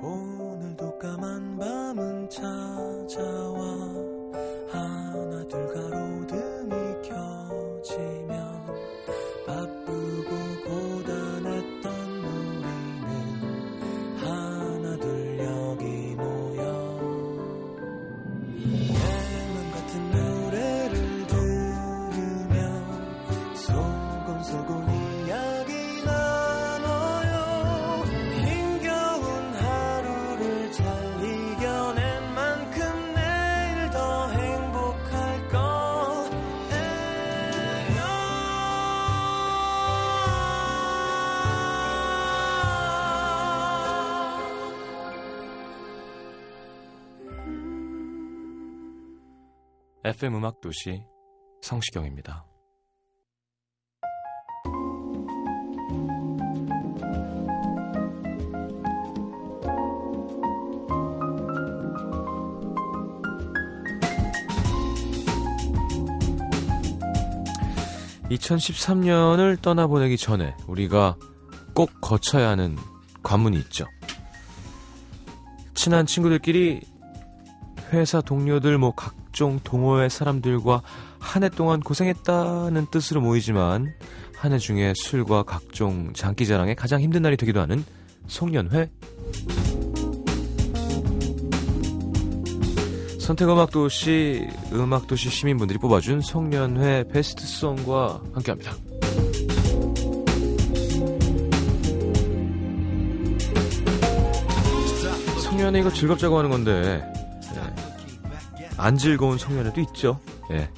오늘도 까만 밤은 찾아와 FM 음악 도시 성시경입니다. (2013년을) 떠나보내기 전에 우리가 꼭 거쳐야 하는 관문이 있죠 친한 친구들끼리 회사 동료들 뭐각 종 동호회 사람들과 한 해 동안 고생했다는 뜻으로 모이지만 한 해 중에 술과 각종 장기자랑에 가장 힘든 날이 되기도 하는 송년회 선택음악도시 음악도시 시민분들이 뽑아준 송년회 베스트송과 함께합니다. 송년회 이거 즐겁자고 하는 건데 예. 안 즐거운 송년회도 있죠. 예.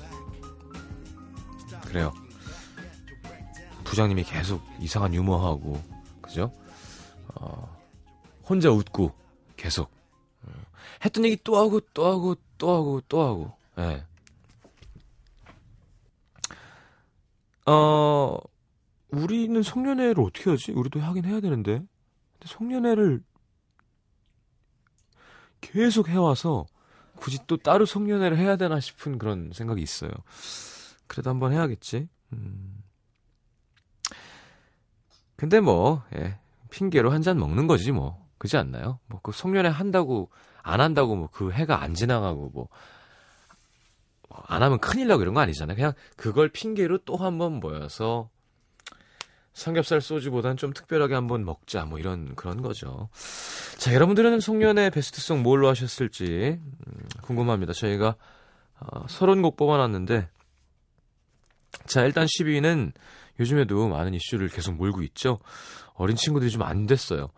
그래요. 부장님이 계속 이상한 유머하고 그죠? 어, 혼자 웃고 계속 어, 했던 얘기 또 하고 또 하고 또 하고 또 하고. 예. 어 우리는 송년회를 어떻게 하지? 우리도 하긴 해야 되는데. 근데 송년회를 계속 해와서 굳이 또 따로 송년회를 해야 되나 싶은 그런 생각이 있어요. 그래도 한번 해야겠지. 음. 근데 뭐, 예. 핑계로 한 잔 먹는 거지 뭐. 그지 않나요? 뭐, 그 송년회 한다고, 안 한다고 뭐 그 해가 안 지나가고 뭐, 뭐안 하면 큰일 나고 이런 거 아니잖아요. 그냥 그걸 핑계로 또 한 번 모여서 삼겹살 소주보단 좀 특별하게 한번 먹자 뭐 이런 그런 거죠. 자 여러분들은 송년회 베스트송 뭘로 하셨을지 음, 궁금합니다. 저희가 어, 30곡 뽑아놨는데 자 일단 10위는 요즘에도 많은 이슈를 계속 몰고 있죠. 어린 친구들이 좀 안 됐어요.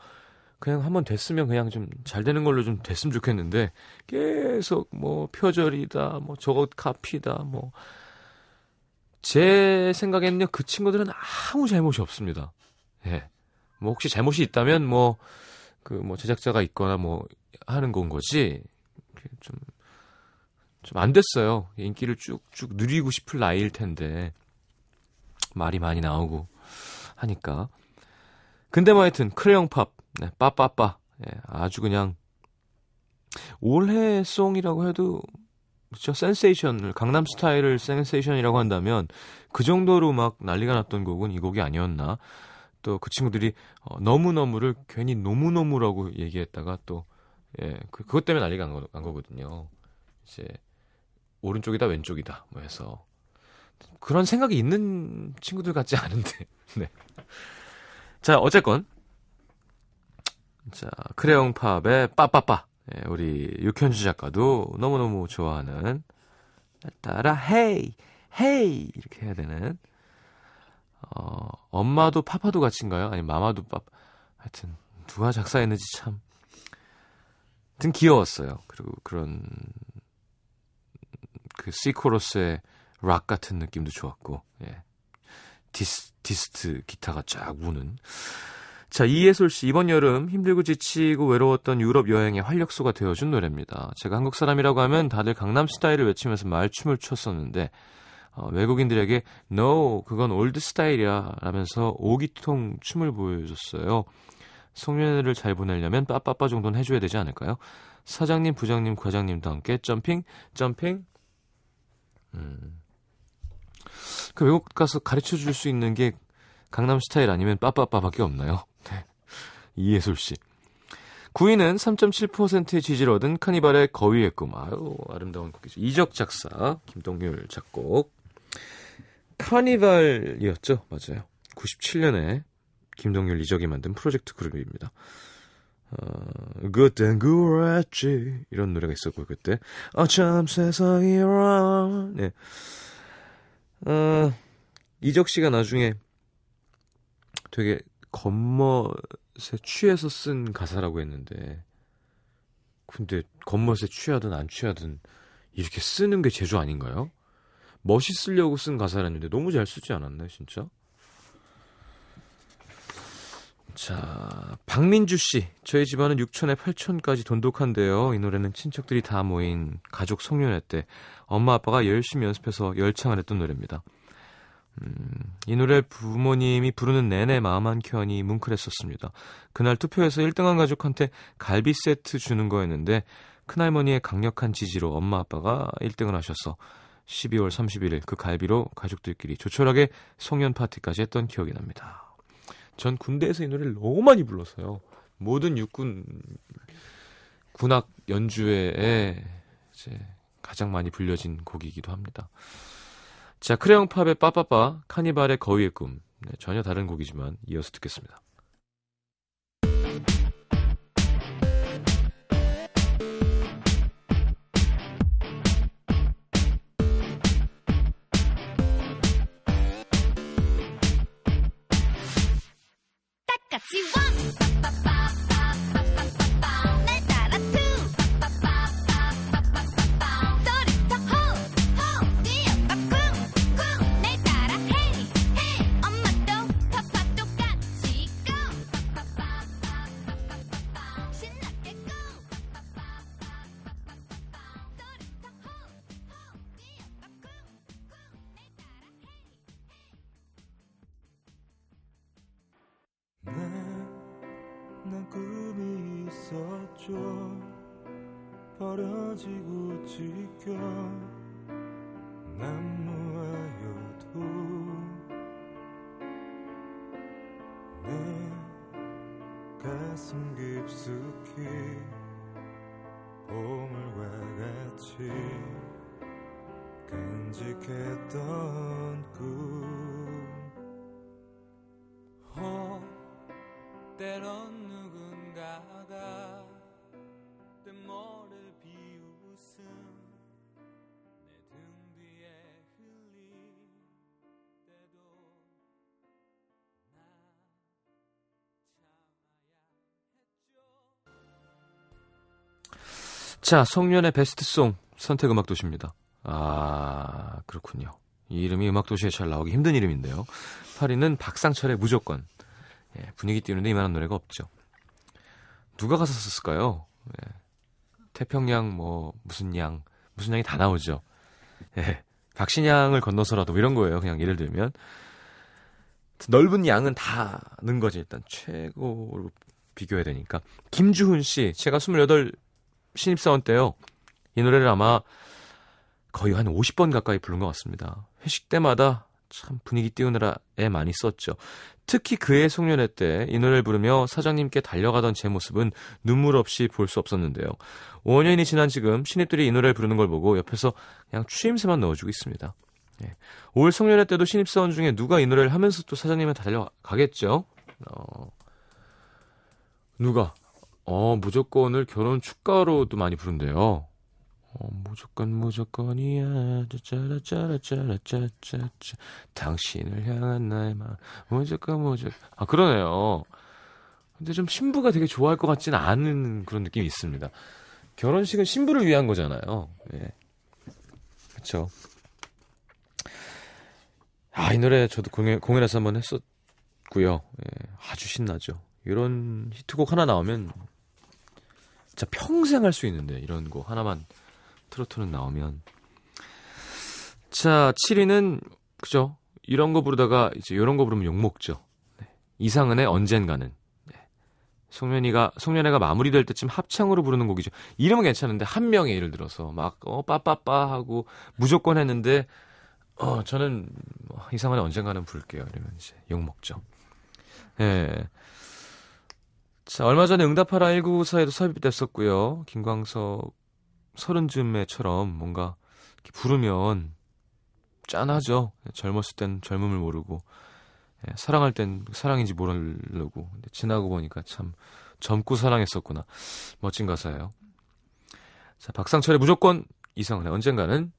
그냥 한번 됐으면 그냥 좀 잘 되는 걸로 좀 됐으면 좋겠는데 계속 뭐 표절이다 뭐 저것 카피다 뭐 제 생각에는요 그 친구들은 아무 잘못이 없습니다. 예. 뭐 혹시 잘못이 있다면 뭐 그 뭐 제작자가 있거나 뭐 하는 건 거지 좀 좀 안 됐어요. 인기를 쭉쭉 누리고 싶을 나이일 텐데 말이 많이 나오고 하니까. 근데 뭐 하여튼 크레용 팝, 네, 빠빠빠, 예, 아주 그냥 올해 송이라고 해도 그쵸 센세이션을 강남 스타일을 센세이션이라고 한다면 그 정도로 막 난리가 났던 곡은 이 곡이 아니었나. 또 그 친구들이 어, 너무너무를 괜히 너무너무라고 얘기했다가 또 예, 그, 그것 때문에 난리가 난, 거, 난 거거든요. 이제 오른쪽이다 왼쪽이다 뭐 해서 그런 생각이 있는 친구들 같지 않은데. 네. 자, 어쨌건 자, 크레용 팝의 빠빠빠. 예, 우리 육현주 작가도 너무너무 좋아하는 따라 헤이 헤이 이렇게 해야 되는 어, 엄마도 파파도 같이인가요? 아니 마마도 빠 하여튼 누가 작사했는지 참 하여튼 귀여웠어요. 그리고 그런 그 시코러스의 락 같은 느낌도 좋았고 예. 디스, 디스트 기타가 쫙 우는 자, 이예솔 씨, 이번 여름 힘들고 지치고 외로웠던 유럽 여행의 활력소가 되어준 노래입니다. 제가 한국 사람이라고 하면 다들 강남 스타일을 외치면서 말춤을 췄었는데, 어, 외국인들에게, no, 그건 old 스타일이야. 라면서 오기통 춤을 보여줬어요. 송년회를 잘 보내려면 빠빠빠 정도는 해줘야 되지 않을까요? 사장님, 부장님, 과장님도 함께 jumping, jumping. 음. 그 외국 가서 가르쳐 줄 수 있는 게 강남 스타일 아니면 빠빠빠밖에 없나요? 네. 이예솔 씨. 9위는 3.7%의 지지를 얻은 카니발의 거위의 꿈. 아유, 아름다운 곡이죠. 이적 작사, 김동률 작곡. 카니발이었죠. 맞아요. 97년에 김동률 이적이 만든 프로젝트 그룹입니다. 어, 그땐 그랬지. 이런 노래가 있었고, 그때. 아, 참 세상이라. 네. 어, 이적 씨가 나중에 되게 겉멋에 취해서 쓴 가사라고 했는데, 근데 겉멋에 취하든 안 취하든 이렇게 쓰는 게 재주 아닌가요? 멋있으려고 쓴 가사였는데 너무 잘 쓰지 않았나요, 진짜? 자, 박민주 씨. 저희 집안은 6천에 8천까지 돈독한데요. 이 노래는 친척들이 다 모인 가족 송년회 때 엄마 아빠가 열심히 연습해서 열창을 했던 노래입니다. 음, 이 노래 부모님이 부르는 내내 마음 한켠이 뭉클했었습니다. 그날 투표에서 1등한 가족한테 갈비 세트 주는 거였는데 큰할머니의 강력한 지지로 엄마 아빠가 1등을 하셔서 12월 31일 그 갈비로 가족들끼리 조촐하게 송년 파티까지 했던 기억이 납니다. 전 군대에서 이 노래를 너무 많이 불렀어요. 모든 육군 군악 연주회에 이제 가장 많이 불려진 곡이기도 합니다. 자, 크레용팝의 빠빠빠, 카니발의 거위의 꿈. 네, 전혀 다른 곡이지만 이어서 듣겠습니다. 간직했던 꿈. 어, 때론 누군가가 비웃음. 내 참아야 했죠. 자, 성년의 베스트송 선택 음악 도시입니다. 아, 그렇군요. 이 이름이 음악 도시에 잘 나오기 힘든 이름인데요. 8위는 박상철의 무조건. 예, 분위기 띄우는데 이만한 노래가 없죠. 누가 가서 썼을까요? 예, 태평양 뭐 무슨 양 무슨 양이 다 나오죠. 예, 박신양을 건너서라도 뭐 이런 거예요. 그냥 예를 들면 넓은 양은 다 넣은 거지 일단 최고로 비교해야 되니까 김주훈 씨 제가 28 신입사원 때요 이 노래를 아마 거의 한 50번 가까이 부른 것 같습니다. 회식 때마다 참 분위기 띄우느라 애 많이 썼죠. 특히 그의 송년회 때 이 노래를 부르며 사장님께 달려가던 제 모습은 눈물 없이 볼 수 없었는데요. 5년이 지난 지금 신입들이 이 노래를 부르는 걸 보고 옆에서 그냥 추임새만 넣어주고 있습니다. 예. 올 송년회 때도 신입사원 중에 누가 이 노래를 하면서 또 사장님한테 달려가겠죠? 어, 누가? 어, 무조건을 결혼 축가로도 많이 부른대요. 어, 무조건 무조건이야 짜라짜라짜라짜짜짜. 당신을 향한 나의 마음. 무조건 무조건. 아 그러네요. 근데 좀 신부가 되게 좋아할 것 같지는 않은 그런 느낌이 있습니다. 결혼식은 신부를 위한 거잖아요. 예. 그쵸? 아이 노래 저도 공연, 공연에서 한번 했었고요. 예, 아주 신나죠. 이런 히트곡 하나 나오면 진짜 평생 할 수 있는데 이런 곡 하나만 트로트는 나오면 자 7위는 그죠 이런 거 부르다가 이제 이런 거 부르면 욕 먹죠 네. 이상은의 언젠가는 네. 송년이가 송년회가 마무리될 때쯤 합창으로 부르는 곡이죠 이름은 괜찮은데 한 명의 예를 들어서 막 어 빠빠빠 하고 무조건 했는데 어 저는 뭐, 이상은의 언젠가는 부를게요 이러면 이제 욕 먹죠 예. 자, 얼마 전에 응답하라 1994에도 삽입이 됐었고요. 김광석 서른쯤에처럼 뭔가 이렇게 부르면 짠하죠. 젊었을 땐 젊음을 모르고 예, 사랑할 땐 사랑인지 모르고 근데 지나고 보니까 참 젊고 사랑했었구나. 멋진 가사예요. 자, 박상철의 무조건 이상은의 언젠가는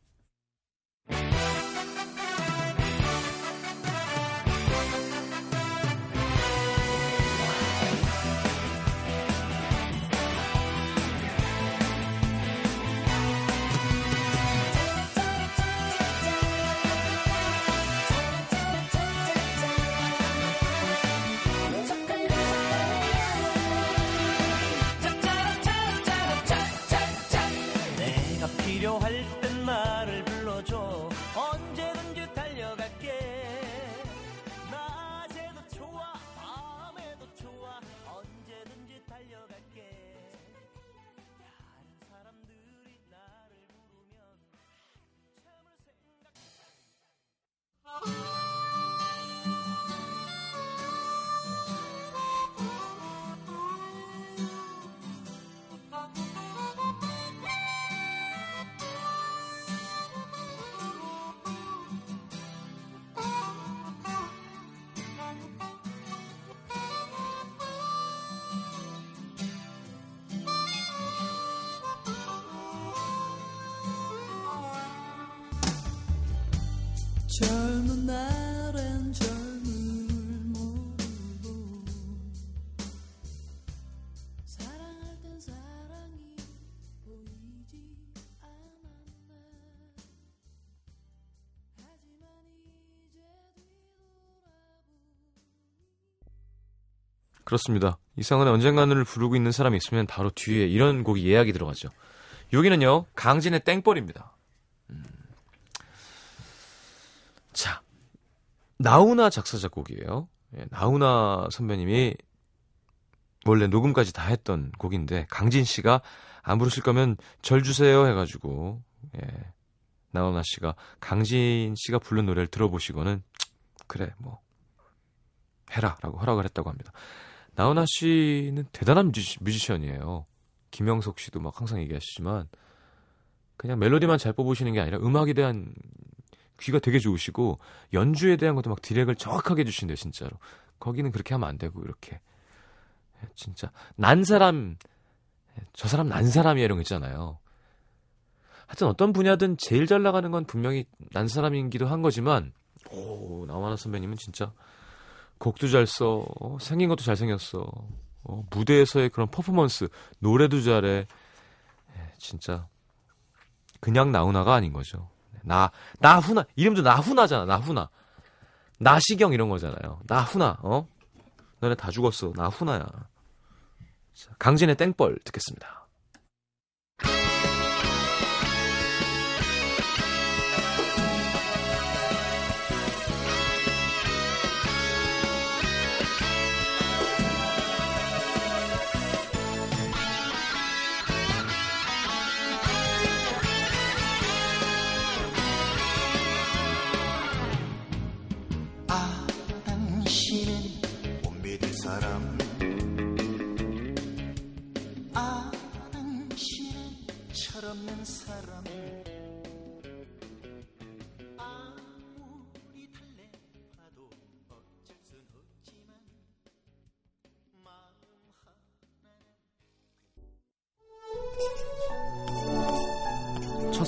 그렇습니다. 이상은의 언젠가는을 부르고 있는 사람이 있으면 바로 뒤에 이런 곡이 예약이 들어가죠. 여기는요 강진의 땡벌입니다. 음. 자 나훈아 작사 작곡이에요. 예, 나훈아 선배님이 원래 녹음까지 다 했던 곡인데 강진 씨가 안 부르실 거면 절 주세요 해가지고 예, 나훈아 씨가 강진 씨가 부른 노래를 들어보시고는 그래 뭐 해라라고 허락을 했다고 합니다. 나훈아 씨는 대단한 뮤지, 뮤지션이에요. 김영석 씨도 막 항상 얘기하시지만 그냥 멜로디만 잘 뽑으시는 게 아니라 음악에 대한 귀가 되게 좋으시고 연주에 대한 것도 막 디렉을 정확하게 해주신대요 진짜로. 거기는 그렇게 하면 안 되고 이렇게 예, 진짜 난 사람 예, 저 사람 난 사람이야 이런 거 있잖아요. 하여튼 어떤 분야든 제일 잘 나가는 건 분명히 난 사람이기도 한 거지만 오 나훈아 선배님은 진짜 곡도 잘 써, 어, 생긴 것도 잘 생겼어. 어, 무대에서의 그런 퍼포먼스, 노래도 잘해. 예, 진짜 그냥 나훈아가 아닌 거죠. 나 나훈아 이름도 나훈아잖아. 나훈아. 나시경 이런 거잖아요. 나훈아. 어? 너네 다 죽었어. 나훈아야. 자, 강진의 땡벌 듣겠습니다.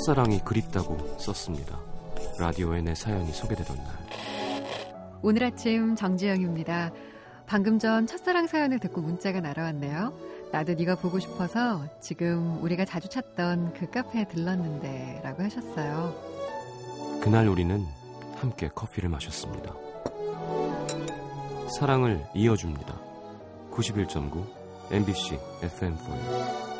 첫사랑이 그립다고 썼습니다. 라디오에 내 사연이 소개되던 날. 오늘 아침 정지영입니다. 방금 전 첫사랑 사연을 듣고 문자가 날아왔네요. 나도 네가 보고 싶어서 지금 우리가 자주 찾던 그 카페에 들렀는데 라고 하셨어요. 그날 우리는 함께 커피를 마셨습니다. 사랑을 이어줍니다. 91.9 MBC FM4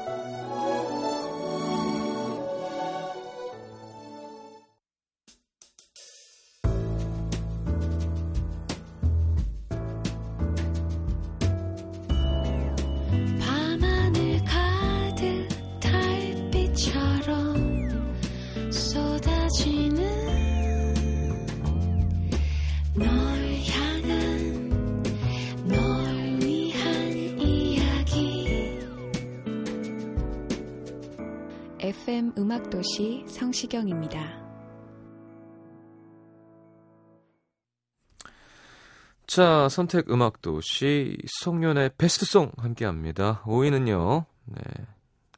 자, 선택 음악 도시 송년의 베스트송 함께 합니다. 5위는요. 네.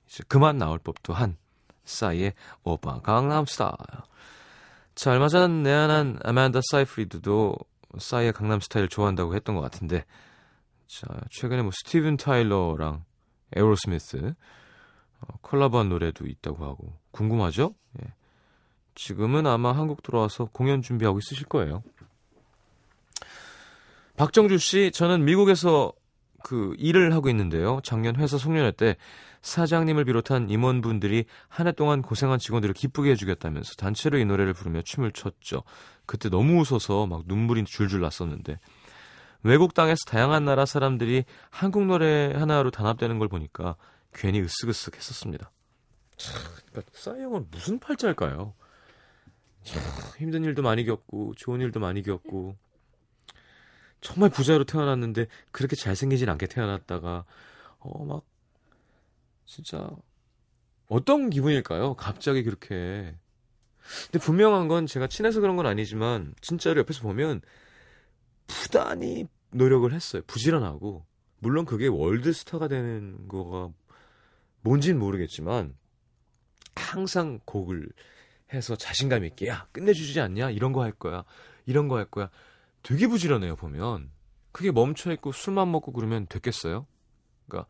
이제 그만 나올 법도 한 싸이의 오빠 강남스타일. 자, 얼마 전 내한한 아만다 사이프리드도 싸이의 강남스타일 좋아한다고 했던 것 같은데 자, 최근에 뭐 스티븐 타일러랑 에어로스미스 어, 콜라보한 노래도 있다고 하고 궁금하죠? 예. 지금은 아마 한국 들어와서 공연 준비하고 있으실 거예요. 박정주 씨, 저는 미국에서 그 일을 하고 있는데요. 작년 회사 송년회 때 사장님을 비롯한 임원분들이 한 해 동안 고생한 직원들을 기쁘게 해주겠다면서 단체로 이 노래를 부르며 춤을 췄죠. 그때 너무 웃어서 막 눈물이 줄줄 났었는데 외국 땅에서 다양한 나라 사람들이 한국 노래 하나로 단합되는 걸 보니까 괜히 으쓱으쓱 했었습니다. 참, 그러니까 싸이 형은 무슨 팔자일까요? 참, 힘든 일도 많이 겪고 좋은 일도 많이 겪고 정말 부자로 태어났는데 그렇게 잘생기진 않게 태어났다가 어 막 진짜 어떤 기분일까요? 갑자기 그렇게. 근데 분명한 건 제가 친해서 그런 건 아니지만 진짜로 옆에서 보면 부단히 노력을 했어요. 부지런하고. 물론 그게 월드스타가 되는 거가 뭔진 모르겠지만 항상 곡을 해서 자신감 있게 야 끝내주지 않냐? 이런 거 할 거야. 이런 거 할 거야 되게 부지런해요 보면 그게 멈춰 있고 술만 먹고 그러면 됐겠어요? 그러니까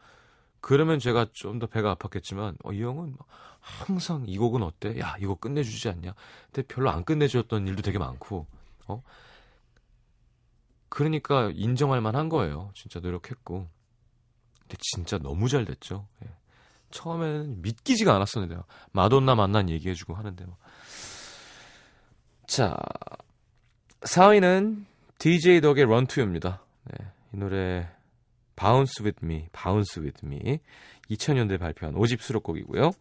그러면 제가 좀 더 배가 아팠겠지만 어, 이 형은 항상 이 곡은 어때? 야 이거 끝내주지 않냐? 근데 별로 안 끝내줬던 일도 되게 많고 어 그러니까 인정할 만한 거예요. 진짜 노력했고 근데 진짜 너무 잘 됐죠. 예. 처음에는 믿기지가 않았었는데 마돈나 만난 얘기해주고 하는데 뭐. 자 4위는 DJ 덕의 Run To입니다. 네, 이 노래 Bounce With Me, Bounce With Me 2000년대 발표한 5집 수록곡이고요.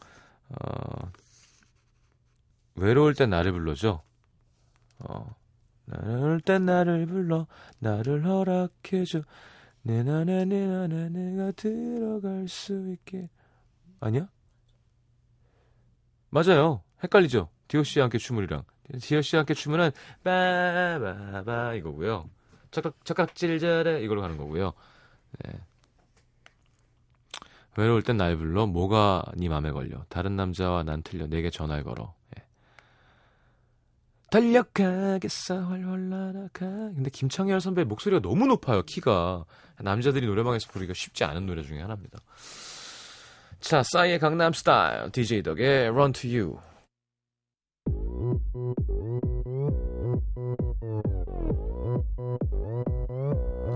어, 외로울 때 나를 불러줘. 어, 외로울 때 나를 불러 나를 허락해줘 내 안에 내 안에 내가 들어갈 수 있게 아니야? 맞아요. 헷갈리죠. 디오씨와 함께 춤을이랑 디오씨와 함께 춤은 빠바바 이거고요. 착각 착각질 잘해 이걸로 가는 거고요. 네. 외로울 땐 날 불러. 뭐가 네 맘에 걸려? 다른 남자와 난 틀려. 내게 전화를 걸어. 예. 달려가겠어. 활활 날아가. 근데 김창열 선배 목소리가 너무 높아요 키가. 남자들이 노래방에서 부르기가 쉽지 않은 노래 중에 하나입니다. 자 싸이의 강남 스타일. DJ 덕의 Run to You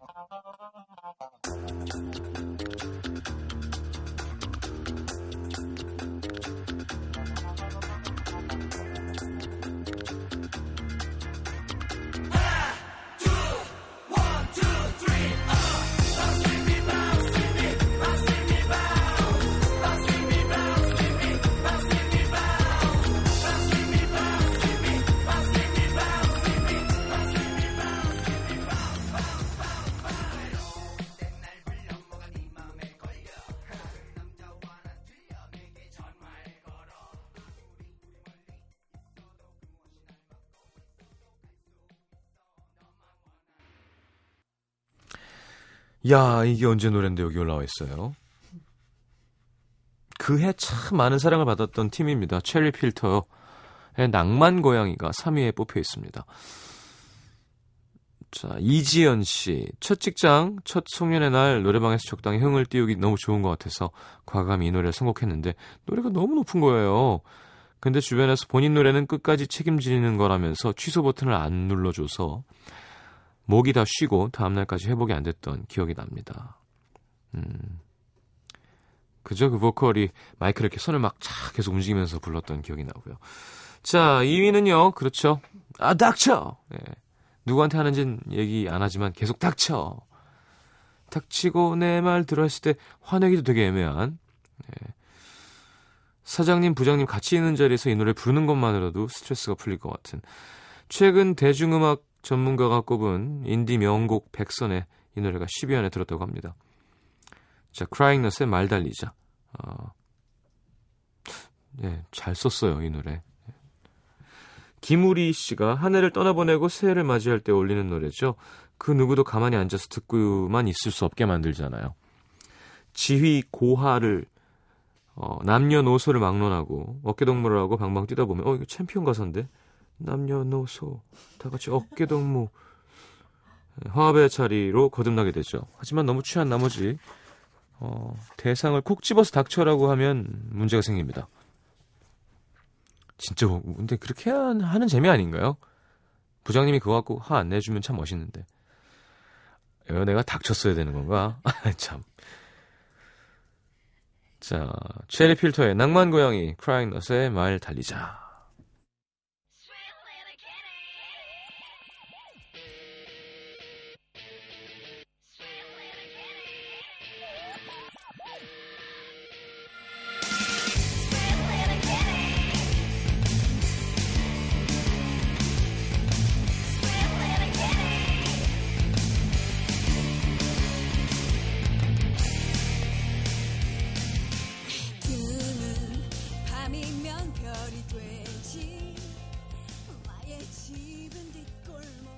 Uh, 야, 이게 언제 노래인데 여기 올라와 있어요. 그해 참 많은 사랑을 받았던 팀입니다. 체리 필터의 낭만 고양이가 3위에 뽑혀 있습니다. 자, 이지연 씨. 첫 직장, 첫 송년회 날 노래방에서 적당히 흥을 띄우기 너무 좋은 것 같아서 과감히 이 노래를 선곡했는데 노래가 너무 높은 거예요. 근데 주변에서 본인 노래는 끝까지 책임지는 거라면서 취소 버튼을 안 눌러줘서 목이 다 쉬고 다음날까지 회복이 안 됐던 기억이 납니다. 음. 그죠? 그 보컬이 마이크를 이렇게 손을 막쫙 계속 움직이면서 불렀던 기억이 나고요. 자, 2위는요, 그렇죠. 아, 닥쳐! 예. 누구한테 하는지는 얘기 안 하지만 계속 닥쳐! 닥치고 내 말 들어 했을 때 화내기도 되게 애매한, 예. 사장님, 부장님 같이 있는 자리에서 이 노래 부르는 것만으로도 스트레스가 풀릴 것 같은. 최근 대중음악 전문가가 꼽은 인디 명곡 백선에 이 노래가 10위 안에 들었다고 합니다. 자, 크라잉넛의 말 달리자. 어, 예, 잘 썼어요, 이 노래. 김우리 씨가 한 해를 떠나보내고 새해를 맞이할 때 올리는 노래죠. 그 누구도 가만히 앉아서 듣고만 있을 수 없게 만들잖아요. 지위 고하를 어, 남녀노소를 막론하고 어깨동무를 하고 방방 뛰다 보면 어 이거 챔피언 가사인데 남녀노소 다 같이 어깨동무 예, 화합의 자리로 거듭나게 되죠. 하지만 너무 취한 나머지 어, 대상을 콕 집어서 닥쳐라고 하면 문제가 생깁니다. 진짜 뭐, 근데 그렇게 하는 재미 아닌가요? 부장님이 그거 갖고 화 안 내주면 참 멋있는데. 내가 닥쳤어야 되는 건가? 참. 자, 체리 필터의 낭만 고양이, 크라잉넛의 말 달리자. 별이 되지. 나의 집은 뒷골목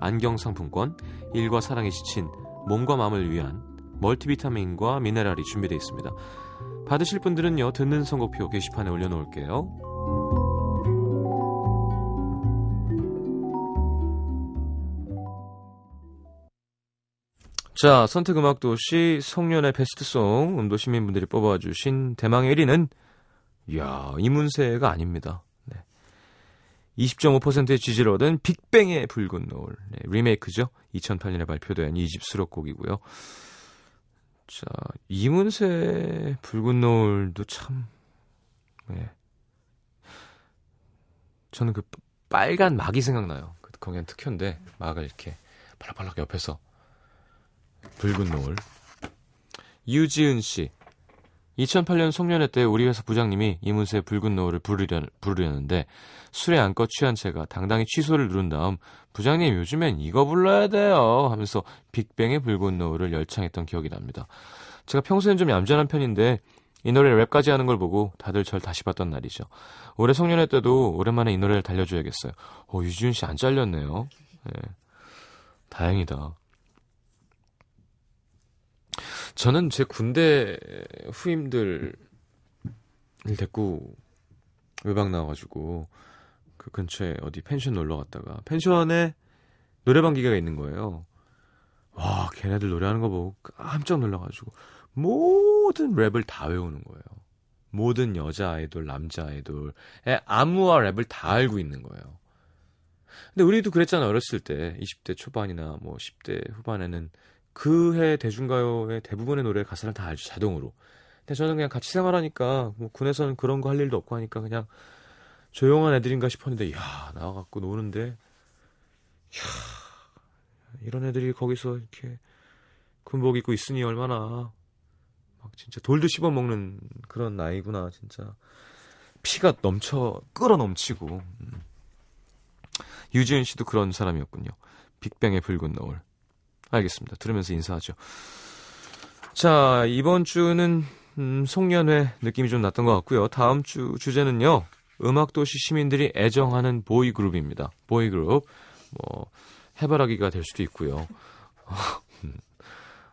안경 상품권, 일과 사랑에 지친 몸과 마음을 위한 멀티비타민과 미네랄이 준비되어 있습니다. 받으실 분들은요, 듣는 선곡표 게시판에 올려놓을게요. 자, 선택 음악 도시 송년의 베스트송 음도 시민분들이 뽑아주신 대망의 1위는 이야, 이문세가 아닙니다. 네. 20.5%의 지지를 얻은 빅뱅의 붉은 노을 네, 리메이크죠. 2008년에 발표된 2집 수록곡이고요. 자, 이문세 붉은 노을도 참 네. 저는 그 빨간 막이 생각나요. 그 거기는 특효인데 막을 이렇게 발락발락 옆에서 붉은 노을. 유지은 씨. 2008년 송년회 때 우리 회사 부장님이 이문세의 붉은 노을을 부르려, 부르려는데 술에 안껏 취한 채가 당당히 취소를 누른 다음 부장님 요즘엔 이거 불러야 돼요 하면서 빅뱅의 붉은 노을을 열창했던 기억이 납니다. 제가 평소엔 좀 얌전한 편인데 이 노래 랩까지 하는 걸 보고 다들 절 다시 봤던 날이죠. 올해 송년회 때도 오랜만에 이 노래를 달려줘야겠어요. 어, 유지은 씨안 잘렸네요. 예. 다행이다. 저는 제 군대 후임들을 데리고 외박 나와가지고 그 근처에 어디 펜션 놀러 갔다가 펜션에 노래방 기계가 있는 거예요. 와, 걔네들 노래하는 거 보고 깜짝 놀라가지고 모든 랩을 다 외우는 거예요. 모든 여자 아이돌, 남자 아이돌의 안무와 랩을 다 알고 있는 거예요. 근데 우리도 그랬잖아, 어렸을 때. 20대 초반이나 뭐 10대 후반에는 그해 대중가요의 대부분의 노래 가사를 다 알죠, 자동으로. 근데 저는 그냥 같이 생활하니까, 뭐 군에서는 그런 거 할 일도 없고 하니까 그냥 조용한 애들인가 싶었는데, 야 나와갖고 노는데, 야 이런 애들이 거기서 이렇게 군복 입고 있으니 얼마나 막 진짜 돌도 씹어 먹는 그런 나이구나 진짜 피가 넘쳐 끓어 넘치고 음. 유지은 씨도 그런 사람이었군요. 빅뱅의 붉은 노을. 알겠습니다. 들으면서 인사하죠. 자 이번 주는 음, 송년회 느낌이 좀 났던 것 같고요. 다음 주 주제는요. 음악도시 시민들이 애정하는 보이그룹입니다. 보이그룹 뭐 해바라기가 될 수도 있고요.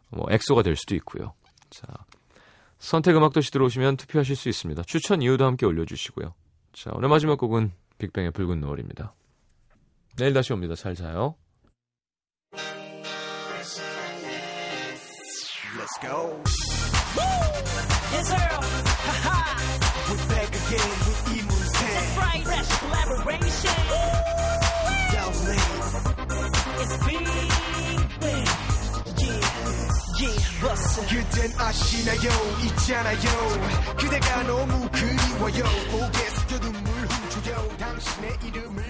뭐 엑소가 될 수도 있고요. 자, 선택 음악도시 들어오시면 투표하실 수 있습니다. 추천 이유도 함께 올려 주시고요. 자, 오늘 마지막 곡은 빅뱅의 붉은 노을입니다. 내일 다시 옵니다. 잘 자요. Let's go. Yes, sir. We're back again with 이문세. That's right. Fresh collaboration. Downlane. It's big bang. Yeah, yeah, bust it. 그댄 아시나요? 있잖아요. 그대가 너무 그리워요. 고개 숙여 눈물 훔쳐요. 당신의 이름을